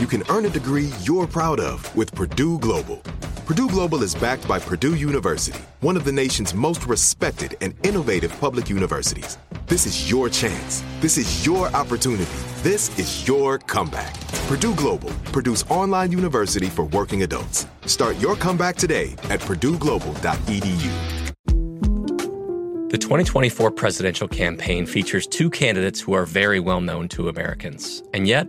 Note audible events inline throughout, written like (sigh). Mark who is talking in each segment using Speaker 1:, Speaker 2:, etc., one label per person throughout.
Speaker 1: You can earn a degree you're proud of with Purdue Global. Purdue Global is backed by Purdue University, one of the nation's most respected and innovative public universities. This is your chance. This is your opportunity. This is your comeback. Purdue Global, Purdue's online university for working adults. Start your comeback today at purdueglobal.edu.
Speaker 2: The 2024 presidential campaign features two candidates who are very well known to Americans. And yet,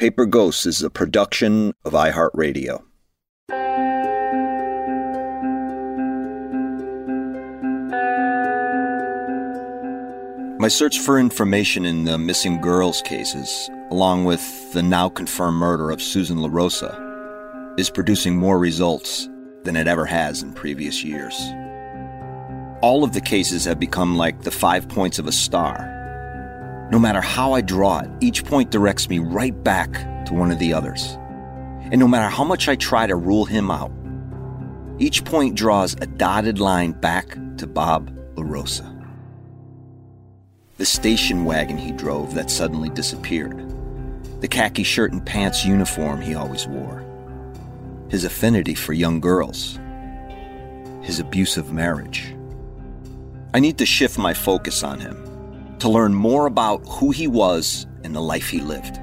Speaker 3: Paper Ghosts is a production of iHeartRadio. My search for information in the missing girls cases, along with the now confirmed murder of Susan LaRosa, is producing more results than it ever has in previous years. All of the cases have become like the five points of a star. No matter how I draw it, each point directs me right back to one of the others. And no matter how much I try to rule him out, each point draws a dotted line back to Bob LaRosa. The station wagon he drove that suddenly disappeared. The khaki shirt and pants uniform he always wore. His affinity for young girls. His abusive marriage. I need to shift my focus on him to learn more about who he was and the life he lived.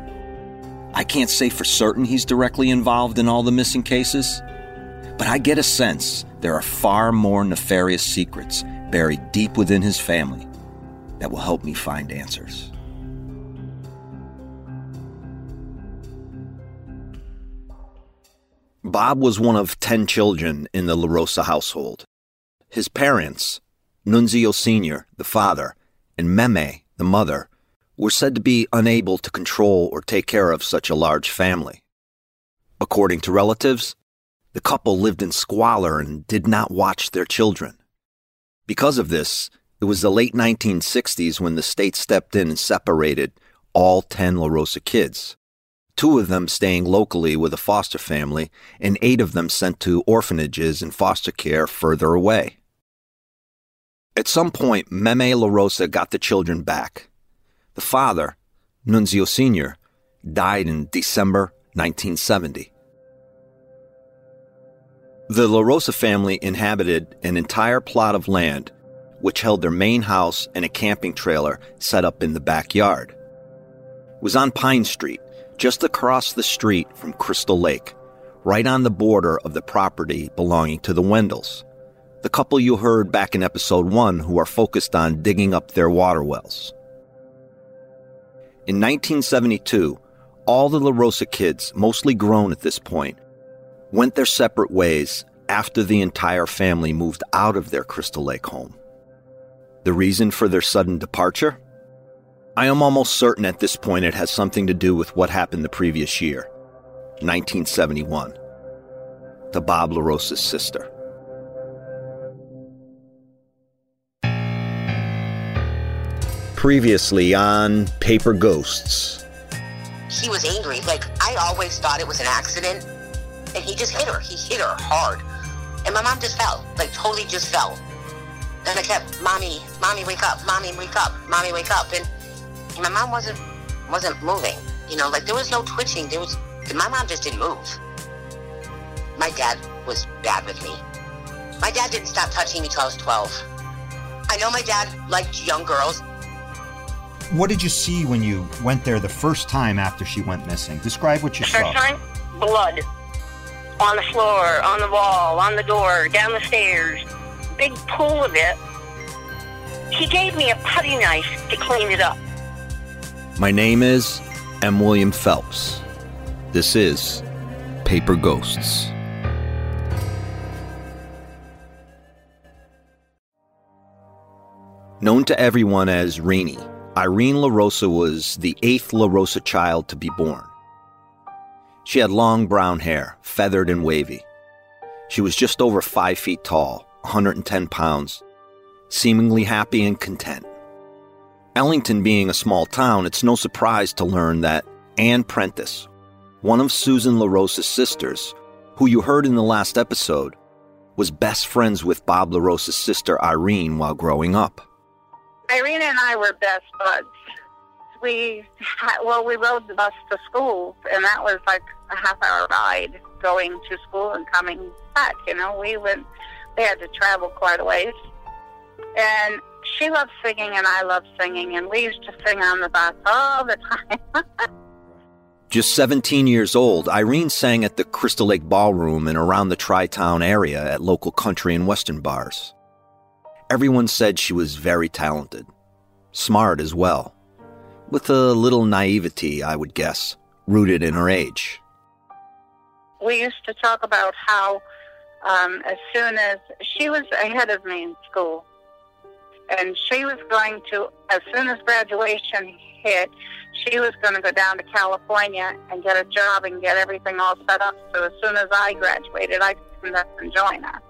Speaker 3: I can't say for certain he's directly involved in all the missing cases, but I get a sense there are far more nefarious secrets buried deep within his family that will help me find answers. Bob was one of 10 children in the LaRosa household. His parents, Nunzio Sr., the father, and Meme, the mother, were said to be unable to control or take care of such a large family. According to relatives, the couple lived in squalor and did not watch their children. Because of this, it was the late 1960s when the state stepped in and separated all 10 La Rosa kids. two of them staying locally with a foster family, and eight of them sent to orphanages and foster care further away. At some point, Meme LaRosa got the children back. The father, Nunzio Sr., died in December 1970. The LaRosa family inhabited an entire plot of land which held their main house and a camping trailer set up in the backyard. It was on Pine Street, just across the street from Crystal Lake, right on the border of the property belonging to the Wendells, the couple you heard back in episode 1 who are focused on digging up their water wells. In 1972, all the LaRosa kids, mostly grown at this point, went their separate ways after the entire family moved out of their Crystal Lake home. The reason for their sudden departure? I am almost certain at this point it has something to do with what happened the previous year, 1971, to Bob LaRosa's sister. Previously on Paper Ghosts.
Speaker 4: He was angry. Like, I always thought it was an accident, and he just hit her. He hit her hard. And my mom just fell, like, totally just fell. And I kept, Mommy, Mommy, wake up, Mommy, wake up, Mommy, wake up. And my mom wasn't wasn't moving. You know, like there was no twitching. There was my mom just didn't move. My dad was bad with me. My dad didn't stop touching me till I was 12. I know my dad liked young girls.
Speaker 5: What did you see when you went there the first time after she went missing? Describe what you
Speaker 4: the
Speaker 5: saw.
Speaker 4: First time, blood on the floor, on the wall, on the door, down the stairs. Big pool of it. He gave me a putty knife to clean it up.
Speaker 3: My name is M. William Phelps. This is Paper Ghosts. Known to everyone as Reenie, Irene LaRosa was the eighth LaRosa child to be born. She had long brown hair, feathered and wavy. She was just over five feet tall, 110 pounds, seemingly happy and content. Ellington being a small town, it's no surprise to learn that Anne Prentice, one of Susan LaRosa's sisters, who you heard in the last episode, was best friends with Bob LaRosa's sister Irene while growing up.
Speaker 6: Irene and I were best buds. We, had, well, we rode the bus to school, and that was like a half hour ride going to school and coming back. You know, we went, they had to travel quite a ways. And she loved singing, and I loved singing, and we used to sing on the bus all the time. (laughs)
Speaker 3: Just 17 years old, Irene sang at the Crystal Lake Ballroom and around the Tri Town area at local country and western bars. Everyone said she was very talented, smart as well, with a little naivety, I would guess, rooted in her age.
Speaker 6: we used to talk about how um, as soon as she was ahead of me in school, and she was going to, as soon as graduation hit, she was going to go down to California and get a job and get everything all set up. So as soon as I graduated, I could come up and join her.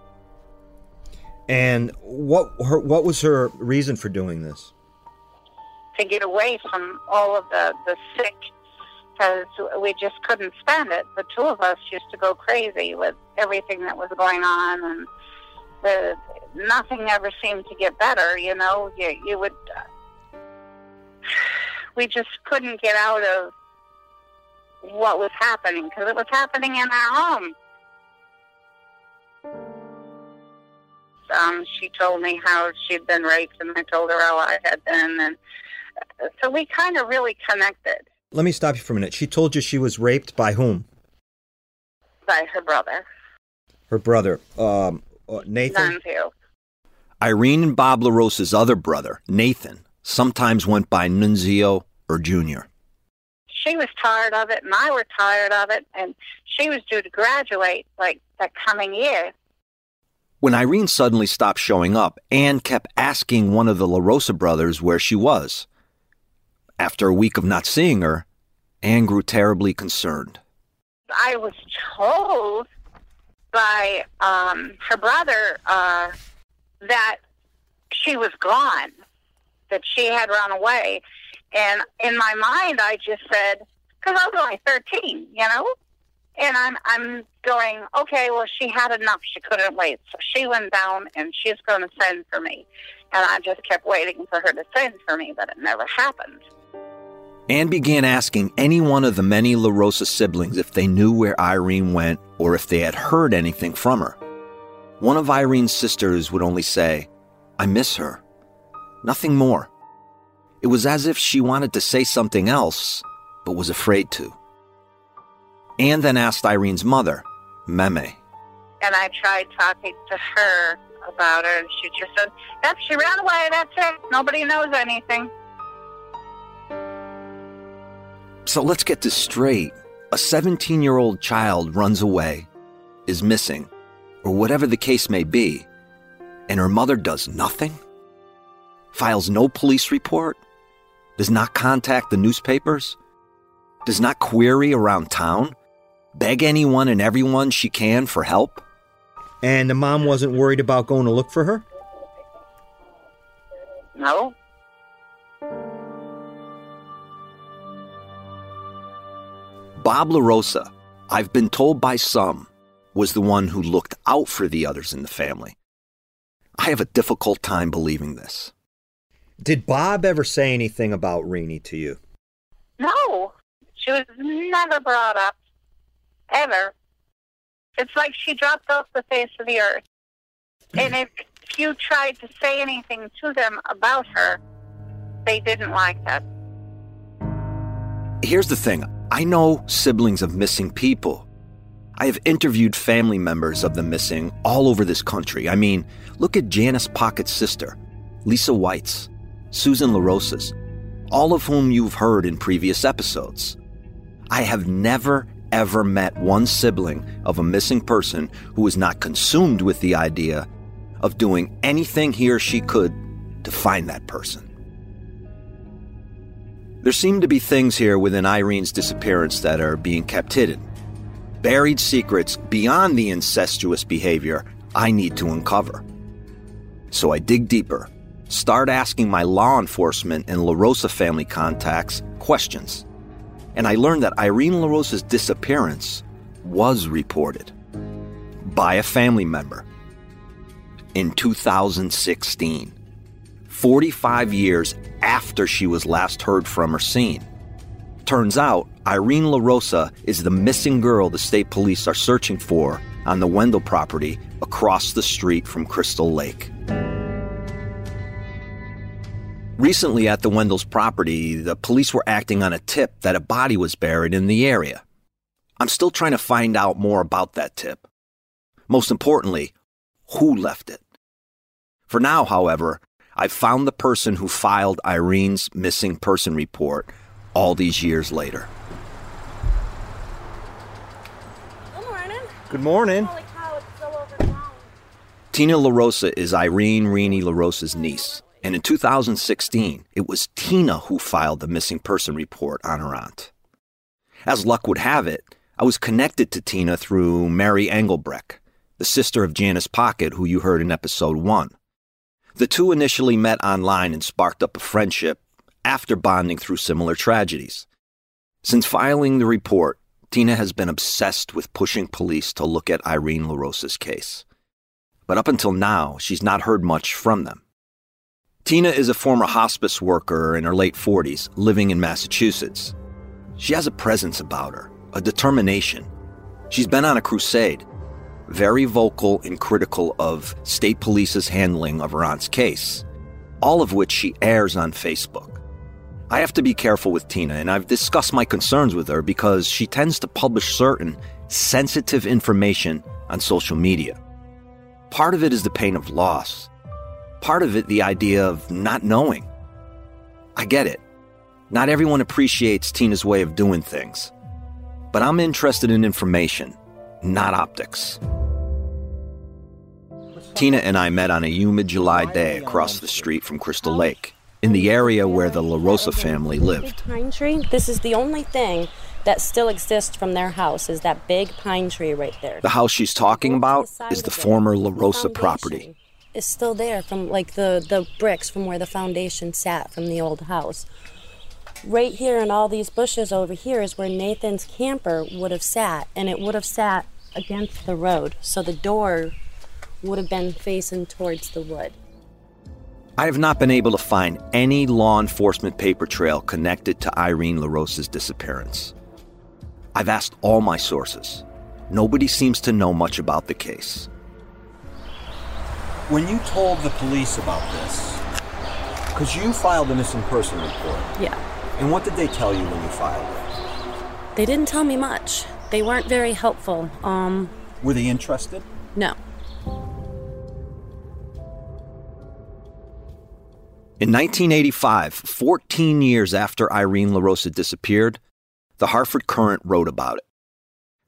Speaker 5: And what her what was her reason for doing this?
Speaker 6: to get away from all of the, the sick because we just couldn't stand it. The two of us used to go crazy with everything that was going on, and the nothing ever seemed to get better. You know, you you would. Uh, we just couldn't get out of what was happening because it was happening in our home. Um, she told me how she'd been raped, and I told her how I had been, and uh, so we kind of really connected
Speaker 5: Let me stop you for a minute. She told you she was raped by whom?
Speaker 6: by her brother,
Speaker 5: Her brother, um, uh, Nathan.
Speaker 6: Nunzio.
Speaker 3: Irene and Bob LaRosa's other brother, Nathan, sometimes went by Nunzio or Junior.
Speaker 6: She was tired of it, and I were tired of it, and she was due to graduate like that coming year.
Speaker 3: When Irene suddenly stopped showing up, Anne kept asking one of the LaRosa brothers where she was. After a week of not seeing her, Anne grew terribly concerned.
Speaker 6: I was told by um, her brother uh, that she was gone, that she had run away. And in my mind, I just said, because I was only 13, you know? And I'm, I'm going, okay, well, she had enough. She couldn't wait. So she went down and she's going to send for me. And I just kept waiting for her to send for me, but it never happened.
Speaker 3: Anne began asking any one of the many LaRosa siblings if they knew where Irene went or if they had heard anything from her. One of Irene's sisters would only say, I miss her. Nothing more. It was as if she wanted to say something else, but was afraid to. Anne then asked Irene's mother, Meme.
Speaker 6: And I tried talking to her about her, and she just said, Yep, she ran away, that's it. Nobody knows anything.
Speaker 3: So let's get this straight. A 17 year old child runs away, is missing, or whatever the case may be, and her mother does nothing? Files no police report? Does not contact the newspapers? Does not query around town? Beg anyone and everyone she can for help?
Speaker 5: And the mom wasn't worried about going to look for her?
Speaker 6: No.
Speaker 3: Bob LaRosa, I've been told by some, was the one who looked out for the others in the family. I have a difficult time believing this.
Speaker 5: Did Bob ever say anything about Renee to you?
Speaker 6: No. She was never brought up. Ever. It's like she dropped off the face of the earth. And if you tried to say anything to them about her, they didn't like that.
Speaker 3: Here's the thing I know siblings of missing people. I have interviewed family members of the missing all over this country. I mean, look at Janice Pockett's sister, Lisa White's, Susan LaRosa's, all of whom you've heard in previous episodes. I have never, ever met one sibling of a missing person who was not consumed with the idea of doing anything he or she could to find that person. There seem to be things here within Irene's disappearance that are being kept hidden. Buried secrets beyond the incestuous behavior I need to uncover. So I dig deeper, start asking my law enforcement and LaRosa family contacts questions. And I learned that Irene LaRosa's disappearance was reported by a family member in 2016. 45 years after she was last heard from or seen. Turns out, Irene LaRosa is the missing girl the state police are searching for on the Wendell property across the street from Crystal Lake. Recently, at the Wendell's property, the police were acting on a tip that a body was buried in the area. I'm still trying to find out more about that tip. Most importantly, who left it. For now, however, I've found the person who filed Irene's missing person report all these years later.
Speaker 7: Good morning.
Speaker 5: Good morning.
Speaker 7: Holy cow, it's still overgrown.
Speaker 3: Tina LaRosa is Irene Renee LaRosa's niece, and in 2016, it was Tina who filed the missing person report on her aunt. As luck would have it, I was connected to Tina through Mary Engelbrecht, the sister of Janice Pockett, who you heard in episode 1. The two initially met online and sparked up a friendship after bonding through similar tragedies. Since filing the report, Tina has been obsessed with pushing police to look at Irene LaRosa's case. But up until now, she's not heard much from them. Tina is a former hospice worker in her late 40s, living in Massachusetts. She has a presence about her, a determination. She's been on a crusade, very vocal and critical of state police's handling of her aunt's case, all of which she airs on Facebook. I have to be careful with Tina, and I've discussed my concerns with her because she tends to publish certain sensitive information on social media. Part of it is the pain of loss, part of it, the idea of not knowing. I get it. Not everyone appreciates Tina's way of doing things. But I'm interested in information, not optics. Tina and I met on a humid July day across the street from Crystal Lake, in the area where the LaRosa family lived.
Speaker 7: Pine tree. This is the only thing that still exists from their house is that big pine tree right there.
Speaker 3: The house she's talking about is the former LaRosa property.
Speaker 7: It's still there from like the the bricks from where the foundation sat from the old house. right here in all these bushes over here is where Nathan's camper would have sat, and it would have sat against the road. So the door would have been facing towards the wood.
Speaker 3: I have not been able to find any law enforcement paper trail connected to Irene LaRosa's disappearance. I've asked all my sources. Nobody seems to know much about the case.
Speaker 5: When you told the police about this, because you filed a missing person report.
Speaker 7: Yeah.
Speaker 5: And what did they tell you when you filed it?
Speaker 7: They didn't tell me much. They weren't very helpful. Um,
Speaker 5: Were they interested?
Speaker 7: no.
Speaker 3: In 1985, 14 years after Irene LaRosa disappeared, the Hartford Courant wrote about it.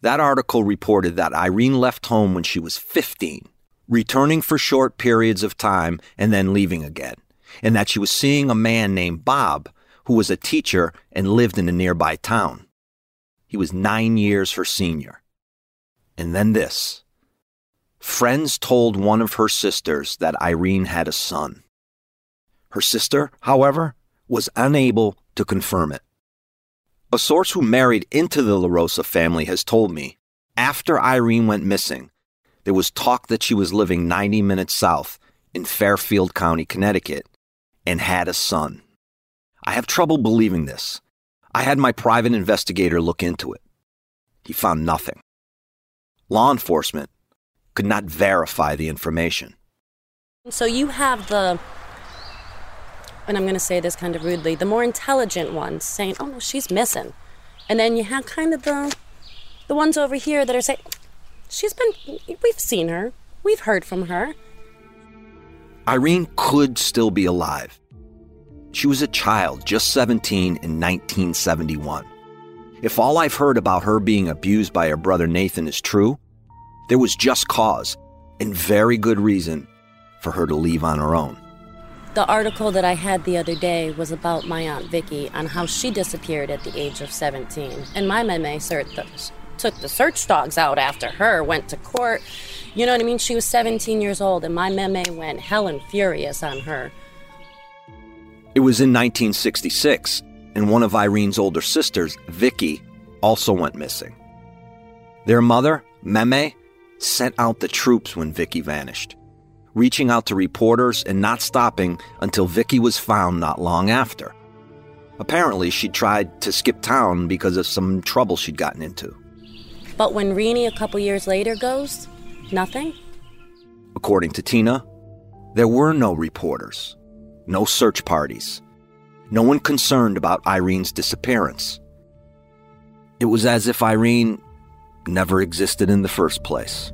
Speaker 3: That article reported that Irene left home when she was 15, returning for short periods of time and then leaving again, and that she was seeing a man named Bob who was a teacher and lived in a nearby town. He was nine years her senior. And then this. Friends told one of her sisters that Irene had a son. Her sister, however, was unable to confirm it. A source who married into the LaRosa family has told me after Irene went missing, there was talk that she was living 90 minutes south in Fairfield County, Connecticut, and had a son. I have trouble believing this. I had my private investigator look into it. He found nothing. Law enforcement could not verify the information.
Speaker 7: So you have the, and I'm going to say this kind of rudely, the more intelligent ones saying, "Oh no, she's missing," and then you have kind of the, the ones over here that are saying, "She's been, we've seen her, we've heard from her."
Speaker 3: Irene could still be alive. She was a child, just 17 in 1971. If all I've heard about her being abused by her brother Nathan is true, there was just cause and very good reason for her to leave on her own.
Speaker 7: The article that I had the other day was about my aunt Vicky on how she disappeared at the age of 17, and my meme took the search dogs out after her, went to court. You know what I mean? She was 17 years old, and my meme went hell and furious on her.
Speaker 3: It was in 1966, and one of Irene's older sisters, Vicky, also went missing. Their mother, Meme, sent out the troops when Vicky vanished, reaching out to reporters and not stopping until Vicky was found not long after. Apparently, she tried to skip town because of some trouble she'd gotten into.
Speaker 7: But when Renee a couple years later goes, nothing?
Speaker 3: According to Tina, there were no reporters, no search parties, no one concerned about Irene's disappearance. It was as if Irene never existed in the first place.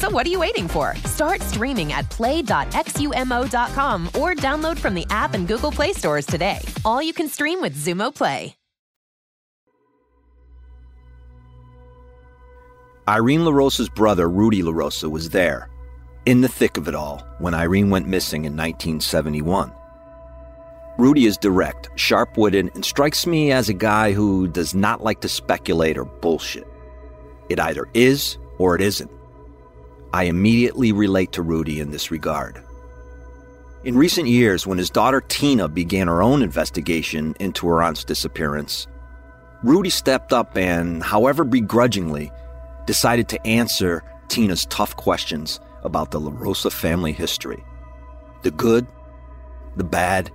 Speaker 8: So what are you waiting for? Start streaming at play.xumo.com or download from the app and Google Play stores today. All you can stream with Xumo Play.
Speaker 3: Irene LaRosa's brother, Rudy LaRosa, was there, in the thick of it all, when Irene went missing in 1971. Rudy is direct, sharp witted, and strikes me as a guy who does not like to speculate or bullshit. It either is or it isn't. I immediately relate to Rudy in this regard. In recent years, when his daughter Tina began her own investigation into her aunt's disappearance, Rudy stepped up and, however begrudgingly, decided to answer Tina's tough questions about the LaRosa family history the good, the bad,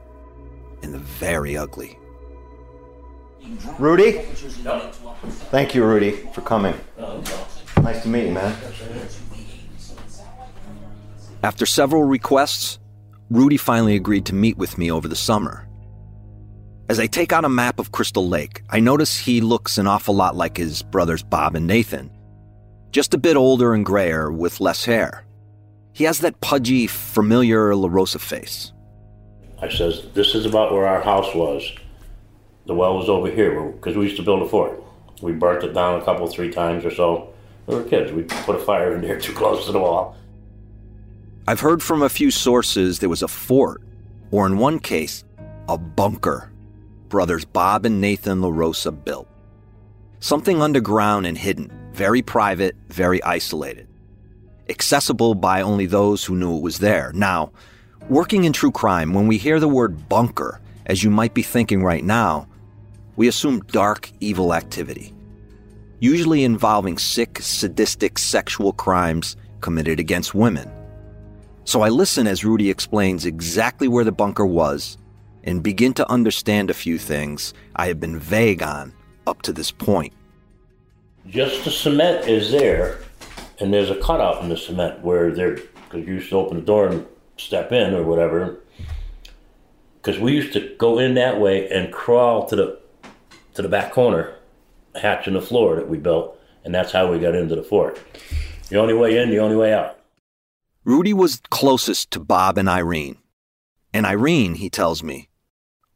Speaker 3: and the very ugly.
Speaker 5: Rudy? Thank you, Rudy, for coming. Oh, nice to meet you, man.
Speaker 3: After several requests, Rudy finally agreed to meet with me over the summer. As I take out a map of Crystal Lake, I notice he looks an awful lot like his brothers Bob and Nathan, just a bit older and grayer with less hair. He has that pudgy, familiar La Rosa face.
Speaker 9: I says, this is about where our house was. The well was over here because we used to build a fort. We burnt it down a couple, three times or so. We were kids. We put a fire in there too close to the wall.
Speaker 3: I've heard from a few sources there was a fort, or in one case, a bunker, brothers Bob and Nathan LaRosa built. Something underground and hidden, very private, very isolated. Accessible by only those who knew it was there. Now, working in true crime, when we hear the word bunker, as you might be thinking right now, we assume dark, evil activity, usually involving sick, sadistic sexual crimes committed against women. So I listen as Rudy explains exactly where the bunker was and begin to understand a few things I have been vague on up to this point.
Speaker 9: Just the cement is there, and there's a cutout in the cement where they're, because you used to open the door and step in or whatever. Because we used to go in that way and crawl to the to the back corner, hatch in the floor that we built, and that's how we got into the fort. The only way in, the only way out.
Speaker 3: Rudy was closest to Bob and Irene. And Irene, he tells me,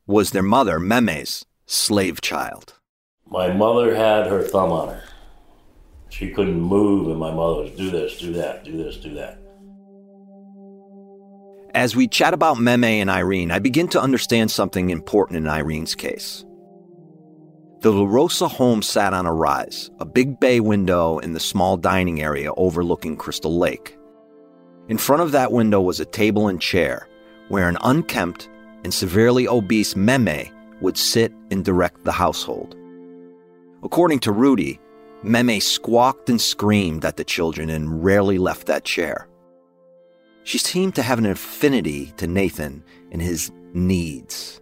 Speaker 3: was their mother, Meme's, slave child.
Speaker 9: My mother had her thumb on her. She couldn't move, and my mother was do this, do that, do this, do that.
Speaker 3: As we chat about Meme and Irene, I begin to understand something important in Irene's case. The LaRosa home sat on a rise, a big bay window in the small dining area overlooking Crystal Lake. In front of that window was a table and chair where an unkempt and severely obese Meme would sit and direct the household. According to Rudy, Meme squawked and screamed at the children and rarely left that chair. She seemed to have an affinity to Nathan and his needs.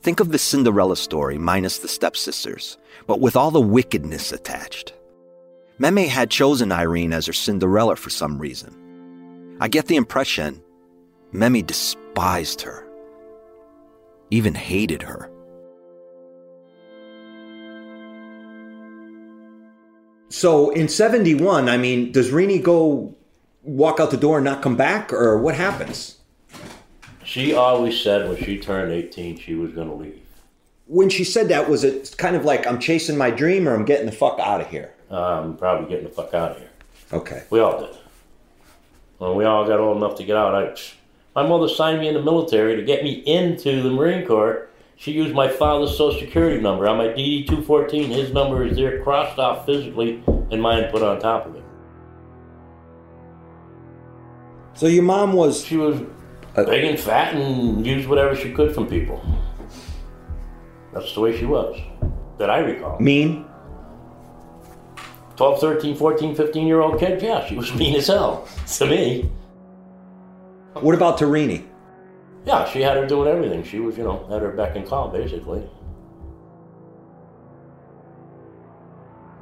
Speaker 3: Think of the Cinderella story minus the stepsisters, but with all the wickedness attached. Meme had chosen Irene as her Cinderella for some reason. I get the impression Meme despised her, even hated her. So in 71, I mean, does Rini go walk out the door and not come back, or what happens?
Speaker 9: She always said when she turned 18, she was going to leave.
Speaker 3: When she said that, was it kind of like I'm chasing my dream or I'm getting the fuck out of here?
Speaker 9: I'm probably getting the fuck out of here.
Speaker 3: Okay.
Speaker 9: We all did. When we all got old enough to get out, I, my mother signed me in the military to get me into the Marine Corps. She used my father's social security number on my DD 214. His number is there crossed off physically and mine put on top of it.
Speaker 3: So your mom was.
Speaker 9: She was uh, big and fat and used whatever she could from people. That's the way she was, that I recall.
Speaker 3: Mean?
Speaker 9: 12, 13, 14, 15 year old kid, yeah, she was (laughs) mean as hell to me.
Speaker 3: What about Tarini?
Speaker 9: Yeah, she had her doing everything. She was, you know, had her beck and call, basically.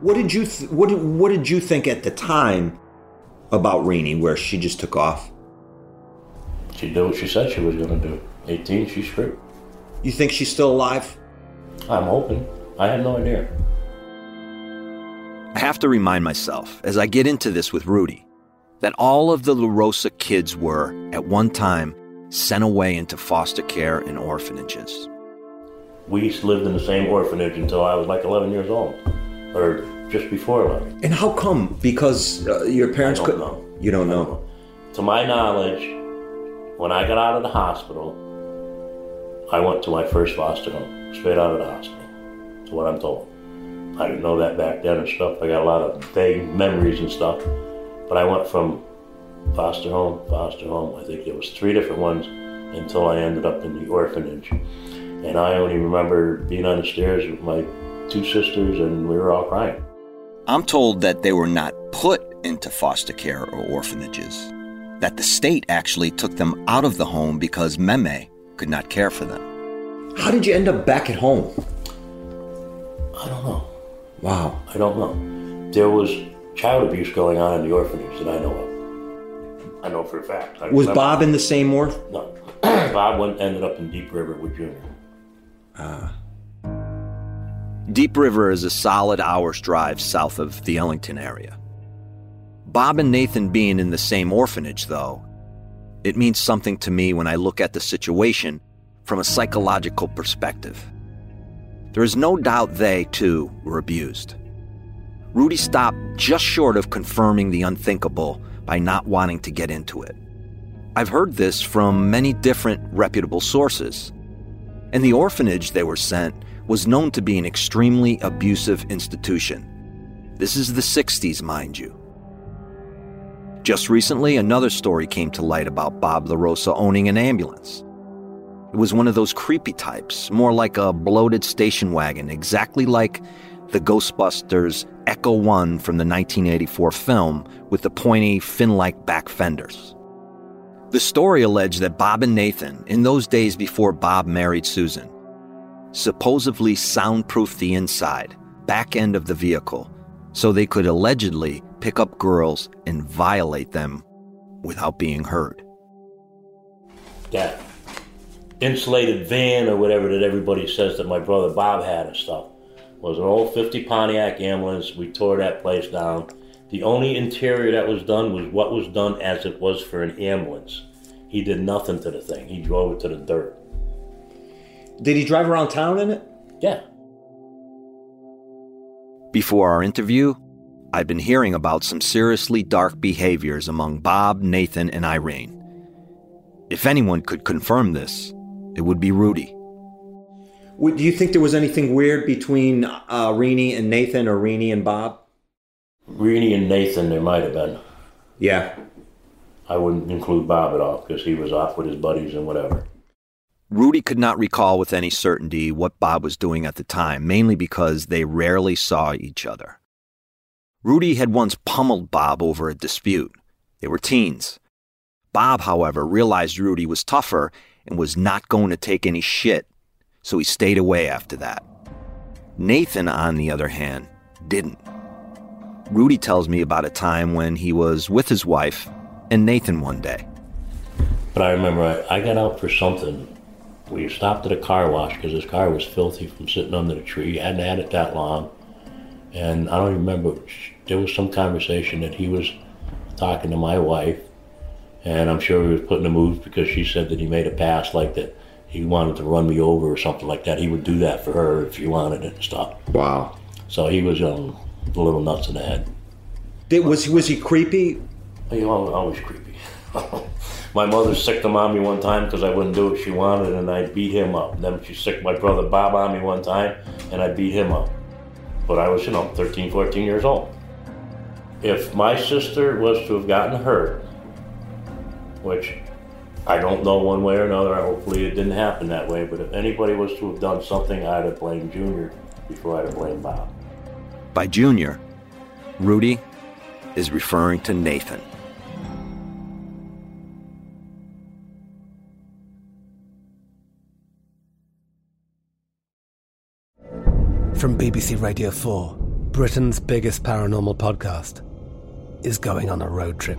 Speaker 3: What did you th- what did, what did you think at the time about Rini, where she just took off?
Speaker 9: She did what she said she was going to do. 18, she's straight.
Speaker 3: You think she's still alive?
Speaker 9: I'm hoping. I have no idea.
Speaker 3: I have to remind myself as I get into this with Rudy that all of the LaRosa kids were, at one time, sent away into foster care and orphanages.
Speaker 9: We lived in the same orphanage until I was like 11 years old, or just before 11.
Speaker 3: And how come? Because uh, your parents
Speaker 9: don't know.
Speaker 3: You don't know.
Speaker 9: To my knowledge, when I got out of the hospital, I went to my first foster home, straight out of the hospital, to what I'm told. I didn't know that back then and stuff. I got a lot of vague memories and stuff. But I went from foster home, foster home. I think there was three different ones until I ended up in the orphanage. And I only remember being on the stairs with my two sisters and we were all crying.
Speaker 3: I'm told that they were not put into foster care or orphanages, that the state actually took them out of the home because Meme could not care for them. How did you end up back at home?
Speaker 9: I don't know.
Speaker 3: Wow.
Speaker 9: I don't know. There was child abuse going on in the orphanage that I know of. I know for a fact. I
Speaker 3: Was
Speaker 9: remember-
Speaker 3: Bob in the same orph?
Speaker 9: No. (clears throat) Bob went, ended up in Deep River with Junior.
Speaker 3: Ah. Deep River is a solid hour's drive south of the Ellington area. Bob and Nathan being in the same orphanage, though, it means something to me when I look at the situation from a psychological perspective. There is no doubt they, too, were abused. Rudy stopped just short of confirming the unthinkable by not wanting to get into it. I've heard this from many different reputable sources. And the orphanage they were sent was known to be an extremely abusive institution. This is the 60s, mind you. Just recently, another story came to light about Bob LaRosa owning an ambulance. It was one of those creepy types, more like a bloated station wagon, exactly like the Ghostbusters Ecto 1 from the 1984 film with the pointy, fin like back fenders. The story alleged that Bob and Nathan, in those days before Bob married Susan, supposedly soundproofed the inside, back end of the vehicle, so they could allegedly pick up girls and violate them without being heard.
Speaker 9: That insulated van or whatever that everybody says that my brother Bob had and stuff was an old 50 Pontiac ambulance. We tore that place down. The only interior that was done was what was done as it was for an ambulance. He did nothing to the thing. He drove it to the dirt.
Speaker 3: Did he drive around town in it?
Speaker 9: Yeah.
Speaker 3: Before our interview, I'd been hearing about some seriously dark behaviors among Bob, Nathan, and Irene. If anyone could confirm this, it would be Rudy. Do you think there was anything weird between uh, Rini and Nathan or Rini and Bob?
Speaker 9: Reenie and Nathan, there might have been.
Speaker 3: Yeah.
Speaker 9: I wouldn't include Bob at all because he was off with his buddies and whatever.
Speaker 3: Rudy could not recall with any certainty what Bob was doing at the time, mainly because they rarely saw each other. Rudy had once pummeled Bob over a dispute. They were teens. Bob, however, realized Rudy was tougher and was not going to take any shit, so he stayed away after that. Nathan, on the other hand, didn't. Rudy tells me about a time when he was with his wife and Nathan one day.
Speaker 9: But I remember I, I got out for something. We stopped at a car wash because his car was filthy from sitting under the tree. Hadn't had it that long. And I don't remember, there was some conversation that he was talking to my wife, and I'm sure he was putting a move because she said that he made a pass like that he wanted to run me over or something like that. He would do that for her if she wanted it and stuff.
Speaker 10: Wow.
Speaker 9: So he was um, a little nuts in the head.
Speaker 5: Did, was, was he creepy?
Speaker 9: He was always creepy. (laughs) my mother sicked him on me one time because I wouldn't do what she wanted, and I beat him up. Then she sicked my brother Bob on me one time, and I beat him up. But I was, you know, 13, 14 years old. If my sister was to have gotten hurt, which I don't know one way or another, hopefully it didn't happen that way, but if anybody was to have done something, I'd have blamed Junior before I'd have blamed Bob.
Speaker 3: By Junior, Rudy is referring to Nathan.
Speaker 11: From BBC Radio 4, Britain's biggest paranormal podcast is going on a road trip.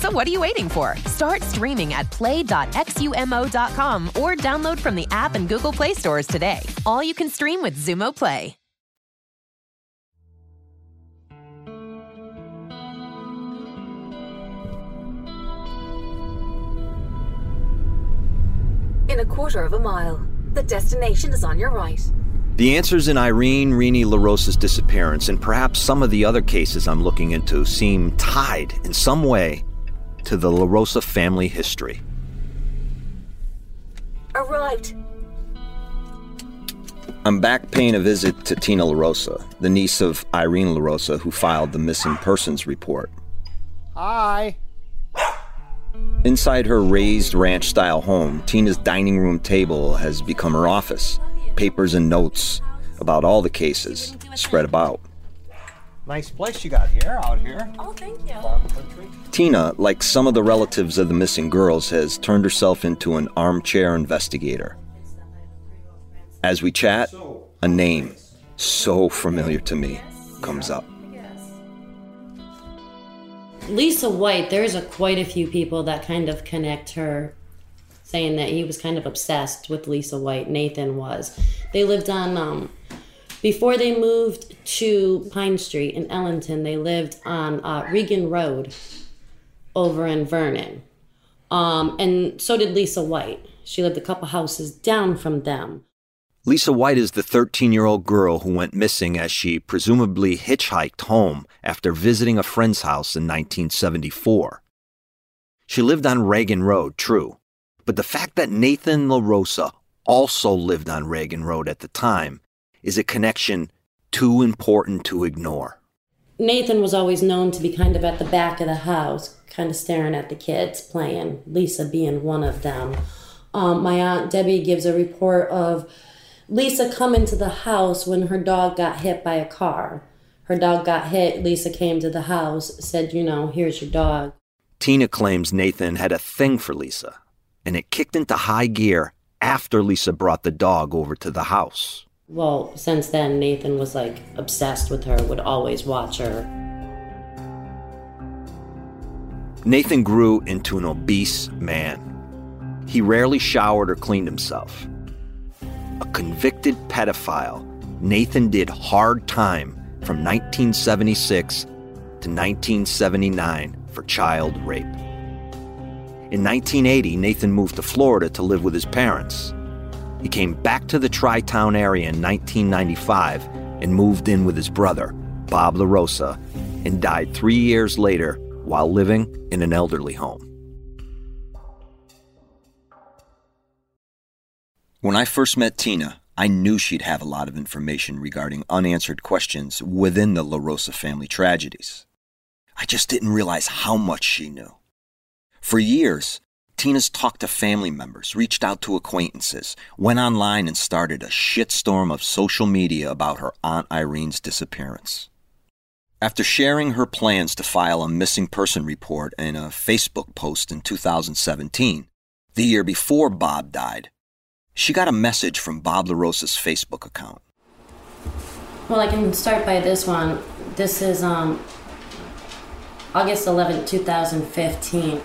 Speaker 8: So what are you waiting for? Start streaming at play.xumo.com or download from the app and Google Play stores today. All you can stream with Xumo Play.
Speaker 12: In a quarter of a mile, the destination is on your right.
Speaker 3: The answers in Irene Rini LaRosa's disappearance and perhaps some of the other cases I'm looking into seem tied in some way to the LaRosa family history.
Speaker 12: Arrived.
Speaker 3: I'm back paying a visit to Tina LaRosa, the niece of Irene LaRosa who filed the missing persons report.
Speaker 13: Hi.
Speaker 3: Inside her raised ranch style home, Tina's dining room table has become her office. Papers and notes about all the cases spread about.
Speaker 13: Nice place you got here, out here.
Speaker 12: Oh, thank you.
Speaker 13: Farm country.
Speaker 3: Tina, like some of the relatives of the missing girls, has turned herself into an armchair investigator. As we chat, a name so familiar to me comes up.
Speaker 7: Lisa White, there's a quite a few people that kind of connect her, saying that he was kind of obsessed with Lisa White. Nathan was. They lived on um, before they moved to Pine Street in Ellington. They lived on uh, Regan Road, over in Vernon, um, and so did Lisa White. She lived a couple houses down from them.
Speaker 3: Lisa White is the 13 year old girl who went missing as she presumably hitchhiked home after visiting a friend's house in 1974. She lived on Reagan Road, true, but the fact that Nathan LaRosa also lived on Reagan Road at the time is a connection too important to ignore.
Speaker 7: Nathan was always known to be kind of at the back of the house, kind of staring at the kids playing, Lisa being one of them. Um, my aunt Debbie gives a report of Lisa coming to the house when her dog got hit by a car. Her dog got hit. Lisa came to the house, said, You know, here's your dog.
Speaker 3: Tina claims Nathan had a thing for Lisa, and it kicked into high gear after Lisa brought the dog over to the house.
Speaker 7: Well, since then, Nathan was like obsessed with her, would always watch her.
Speaker 3: Nathan grew into an obese man. He rarely showered or cleaned himself a convicted pedophile, Nathan did hard time from 1976 to 1979 for child rape. In 1980, Nathan moved to Florida to live with his parents. He came back to the Tri Town area in 1995 and moved in with his brother, Bob LaRosa, and died three years later while living in an elderly home. When I first met Tina, I knew she'd have a lot of information regarding unanswered questions within the LaRosa family tragedies. I just didn't realize how much she knew. For years, Tina's talked to family members, reached out to acquaintances, went online and started a shitstorm of social media about her Aunt Irene's disappearance. After sharing her plans to file a missing person report in a Facebook post in 2017, the year before Bob died, she got a message from Bob LaRosa's Facebook account.
Speaker 7: Well, I can start by this one. This is um, August 11, 2015.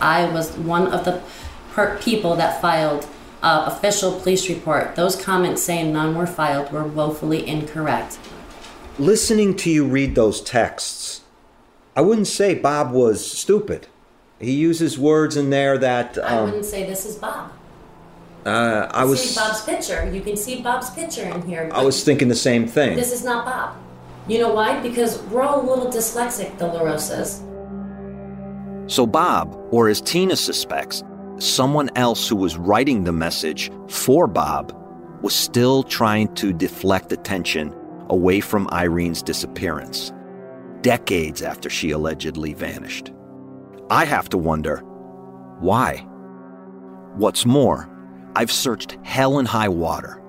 Speaker 7: I was one of the per- people that filed uh, official police report. Those comments saying none were filed were woefully incorrect.
Speaker 5: Listening to you read those texts, I wouldn't say Bob was stupid. He uses words in there that. Um,
Speaker 7: I wouldn't say this is Bob.
Speaker 5: Uh, I was.
Speaker 7: See Bob's picture. You can see Bob's picture in here.
Speaker 5: I was thinking the same thing.
Speaker 7: This is not Bob. You know why? Because we're all a little dyslexic, the LaRosas.
Speaker 3: So Bob, or as Tina suspects, someone else who was writing the message for Bob, was still trying to deflect attention away from Irene's disappearance, decades after she allegedly vanished. I have to wonder why. What's more, I've searched hell and high water.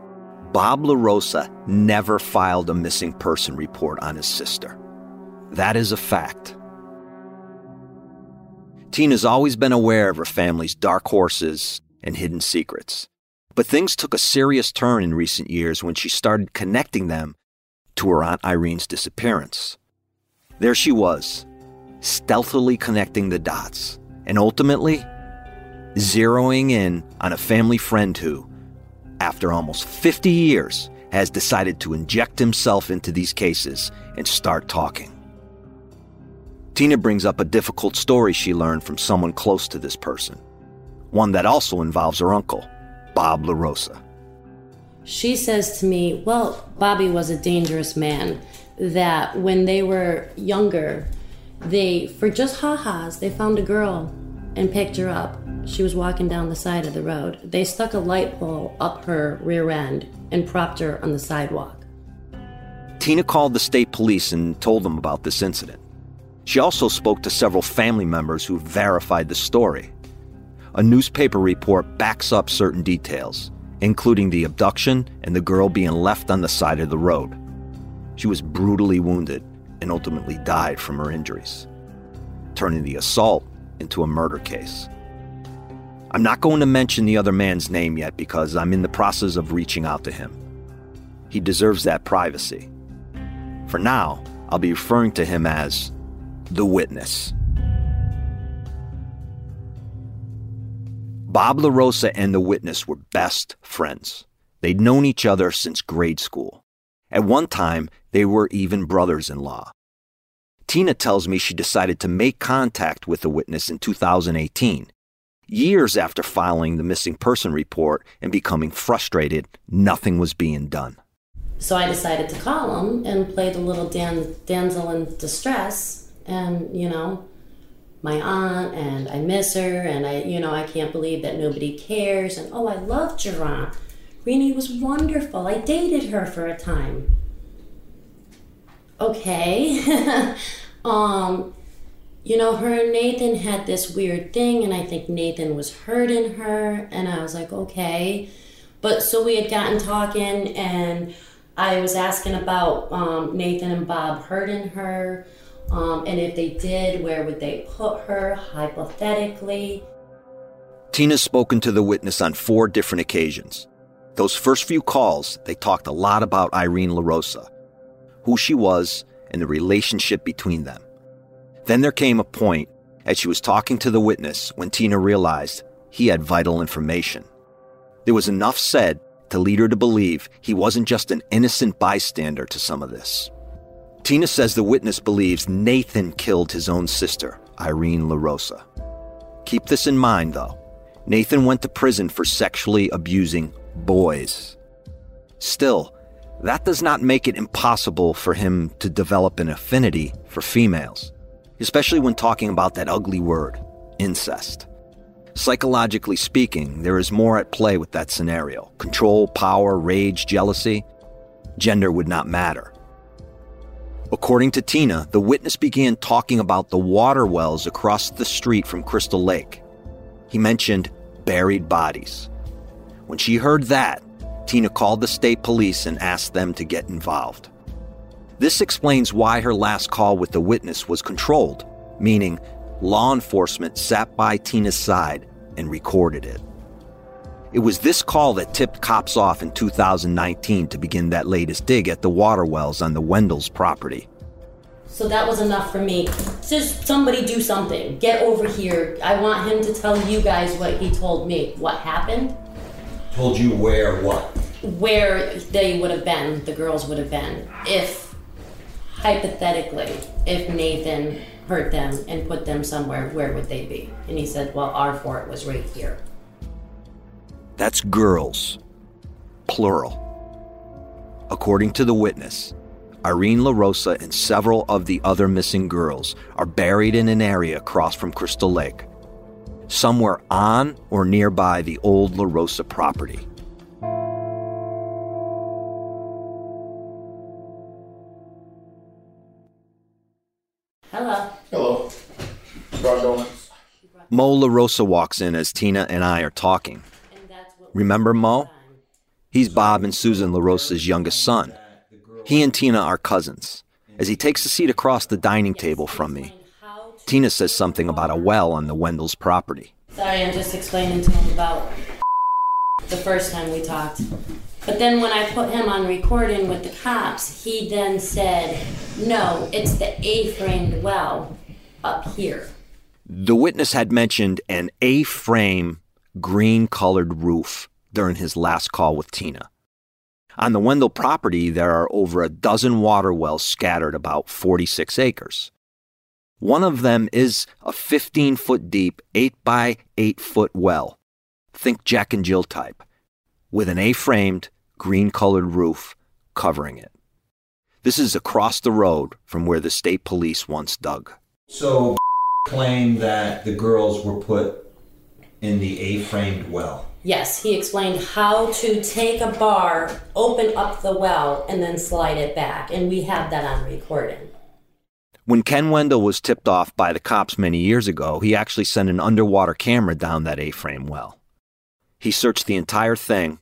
Speaker 3: Bob LaRosa never filed a missing person report on his sister. That is a fact. Tina's always been aware of her family's dark horses and hidden secrets. But things took a serious turn in recent years when she started connecting them to her Aunt Irene's disappearance. There she was, stealthily connecting the dots, and ultimately zeroing in on a family friend who, after almost 50 years, has decided to inject himself into these cases and start talking. Tina brings up a difficult story she learned from someone close to this person, one that also involves her uncle, Bob LaRosa.
Speaker 7: She says to me, Well, Bobby was a dangerous man, that when they were younger, they, for just ha ha's, they found a girl and picked her up she was walking down the side of the road. They stuck a light pole up her rear end and propped her on the sidewalk.
Speaker 3: Tina called the state police and told them about this incident. She also spoke to several family members who verified the story. A newspaper report backs up certain details, including the abduction and the girl being left on the side of the road. She was brutally wounded and ultimately died from her injuries, turning the assault into a murder case. I'm not going to mention the other man's name yet because I'm in the process of reaching out to him. He deserves that privacy. For now, I'll be referring to him as the witness. Bob LaRosa and the witness were best friends. They'd known each other since grade school. At one time, they were even brothers in law. Tina tells me she decided to make contact with the witness in 2018, years after filing the missing person report and becoming frustrated nothing was being done.
Speaker 7: So I decided to call him and play the little dan- damsel in distress, and you know, my aunt, and I miss her, and I, you know, I can't believe that nobody cares, and oh, I love aunt. Rini was wonderful. I dated her for a time. Okay. (laughs) um, you know, her and Nathan had this weird thing, and I think Nathan was hurting her, and I was like, okay. But so we had gotten talking, and I was asking about um, Nathan and Bob hurting her, um, and if they did, where would they put her, hypothetically?
Speaker 3: Tina's spoken to the witness on four different occasions. Those first few calls, they talked a lot about Irene LaRosa, who she was, and the relationship between them. Then there came a point as she was talking to the witness when Tina realized he had vital information. There was enough said to lead her to believe he wasn't just an innocent bystander to some of this. Tina says the witness believes Nathan killed his own sister, Irene LaRosa. Keep this in mind, though. Nathan went to prison for sexually abusing boys. Still, that does not make it impossible for him to develop an affinity for females, especially when talking about that ugly word, incest. Psychologically speaking, there is more at play with that scenario control, power, rage, jealousy. Gender would not matter. According to Tina, the witness began talking about the water wells across the street from Crystal Lake. He mentioned buried bodies. When she heard that, Tina called the state police and asked them to get involved. This explains why her last call with the witness was controlled, meaning law enforcement sat by Tina's side and recorded it. It was this call that tipped cops off in 2019 to begin that latest dig at the water wells on the Wendell's property.
Speaker 7: So that was enough for me. Just somebody do something. Get over here. I want him to tell you guys what he told me. What happened?
Speaker 5: Told you where what?
Speaker 7: Where they would have been, the girls would have been, if, hypothetically, if Nathan hurt them and put them somewhere, where would they be? And he said, well, our fort was right here.
Speaker 3: That's girls. Plural. According to the witness, Irene LaRosa and several of the other missing girls are buried in an area across from Crystal Lake, somewhere on or nearby the old LaRosa property.
Speaker 7: Hello.
Speaker 10: Hello. Brought donuts.
Speaker 3: Mo LaRosa walks in as Tina and I are talking. Remember Mo? He's Bob and Susan LaRosa's youngest son. He and Tina are cousins. As he takes a seat across the dining table from me, Tina says something about a well on the Wendell's property.
Speaker 7: Sorry, I'm just explaining to him about the first time we talked. But then when I put him on recording with the cops, he then said, no, it's the A framed well up here.
Speaker 3: The witness had mentioned an A frame green colored roof during his last call with Tina. On the Wendell property, there are over a dozen water wells scattered about 46 acres. One of them is a 15 foot deep, 8 by 8 foot well. Think Jack and Jill type, with an A framed, green colored roof covering it. This is across the road from where the state police once dug.
Speaker 5: So, claim that the girls were put in the A framed well.
Speaker 7: Yes, he explained how to take a bar, open up the well, and then slide it back. And we have that on recording.
Speaker 3: When Ken Wendell was tipped off by the cops many years ago, he actually sent an underwater camera down that A frame well. He searched the entire thing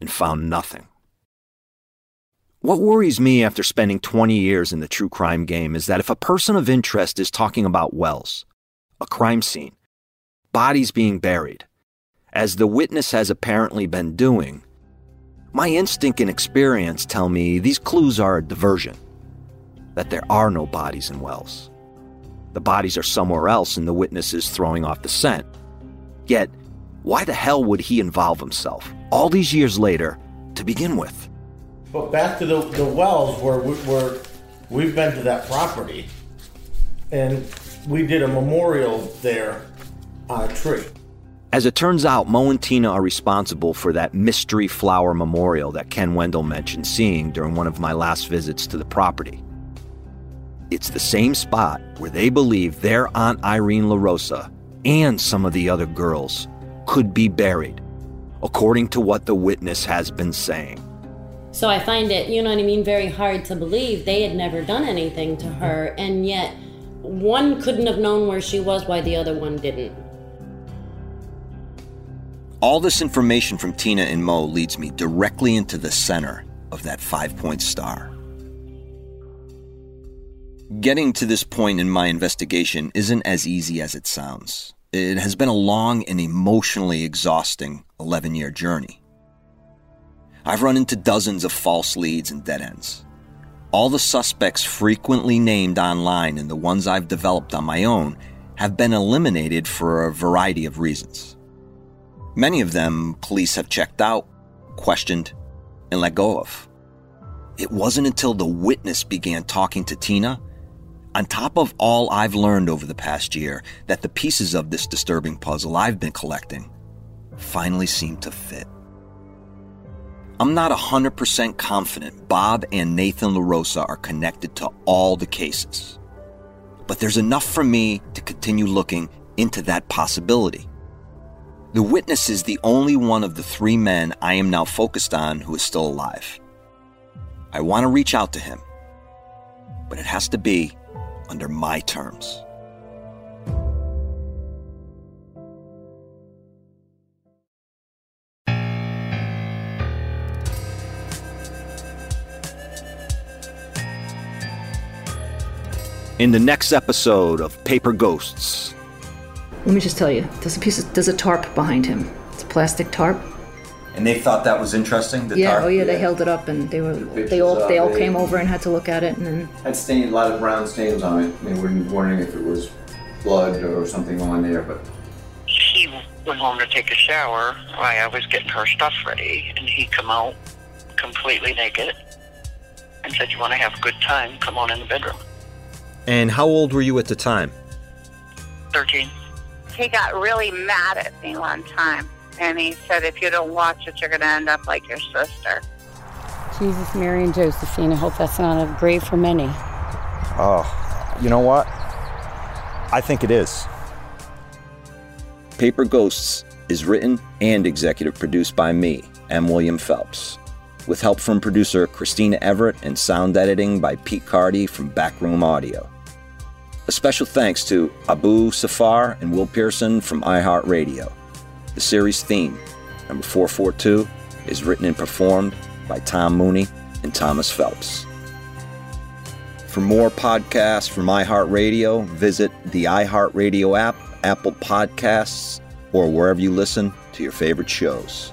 Speaker 3: and found nothing. What worries me after spending 20 years in the true crime game is that if a person of interest is talking about wells, a crime scene, bodies being buried, as the witness has apparently been doing, My instinct and experience tell me these clues are a diversion, that there are no bodies in Wells. The bodies are somewhere else and the witness is throwing off the scent. Yet, why the hell would he involve himself, all these years later, to begin with?
Speaker 10: But back to the, the wells where, we, where we've been to that property and we did a memorial there on a tree.
Speaker 3: As it turns out, Mo and Tina are responsible for that mystery flower memorial that Ken Wendell mentioned seeing during one of my last visits to the property. It's the same spot where they believe their Aunt Irene LaRosa and some of the other girls could be buried, according to what the witness has been saying.
Speaker 7: So I find it, you know what I mean, very hard to believe they had never done anything to her, and yet one couldn't have known where she was, why the other one didn't.
Speaker 3: All this information from Tina and Mo leads me directly into the center of that five point star. Getting to this point in my investigation isn't as easy as it sounds. It has been a long and emotionally exhausting 11 year journey. I've run into dozens of false leads and dead ends. All the suspects frequently named online and the ones I've developed on my own have been eliminated for a variety of reasons. Many of them police have checked out, questioned, and let go of. It wasn't until the witness began talking to Tina, on top of all I've learned over the past year, that the pieces of this disturbing puzzle I've been collecting finally seemed to fit. I'm not 100% confident Bob and Nathan LaRosa are connected to all the cases. But there's enough for me to continue looking into that possibility. The witness is the only one of the three men I am now focused on who is still alive. I want to reach out to him, but it has to be under my terms. In the next episode of Paper Ghosts,
Speaker 14: Let me just tell you, there's a piece of, there's a tarp behind him. It's a plastic tarp.
Speaker 5: And they thought that was interesting. The
Speaker 14: yeah,
Speaker 5: tarp?
Speaker 14: oh yeah, they held it up and they were they all they all came over and had to look at it and then
Speaker 15: Had stain, a lot of brown stains on it. They were wondering if it was blood or something on there, but
Speaker 16: He went home to take a shower while I was getting her stuff ready, and he come out completely naked and said, "You want to have a good time? Come on in the bedroom."
Speaker 3: And how old were you at the time?
Speaker 16: Thirteen.
Speaker 6: He got really mad at me one time, and he said, "If you don't watch it, you're going to end up like your sister."
Speaker 17: Jesus, Mary, and Josephine. I hope that's not a grave for many.
Speaker 5: Oh, you know what? I think it is.
Speaker 3: Paper Ghosts is written and executive produced by me, M. William Phelps, with help from producer Christina Everett and sound editing by Pete Cardy from Backroom Audio. A special thanks to Abu Safar and Will Pearson from iHeartRadio. The series theme, number 442, is written and performed by Tom Mooney and Thomas Phelps. For more podcasts from iHeartRadio, visit the iHeartRadio app, Apple Podcasts, or wherever you listen to your favorite shows.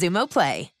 Speaker 8: Xumo Play.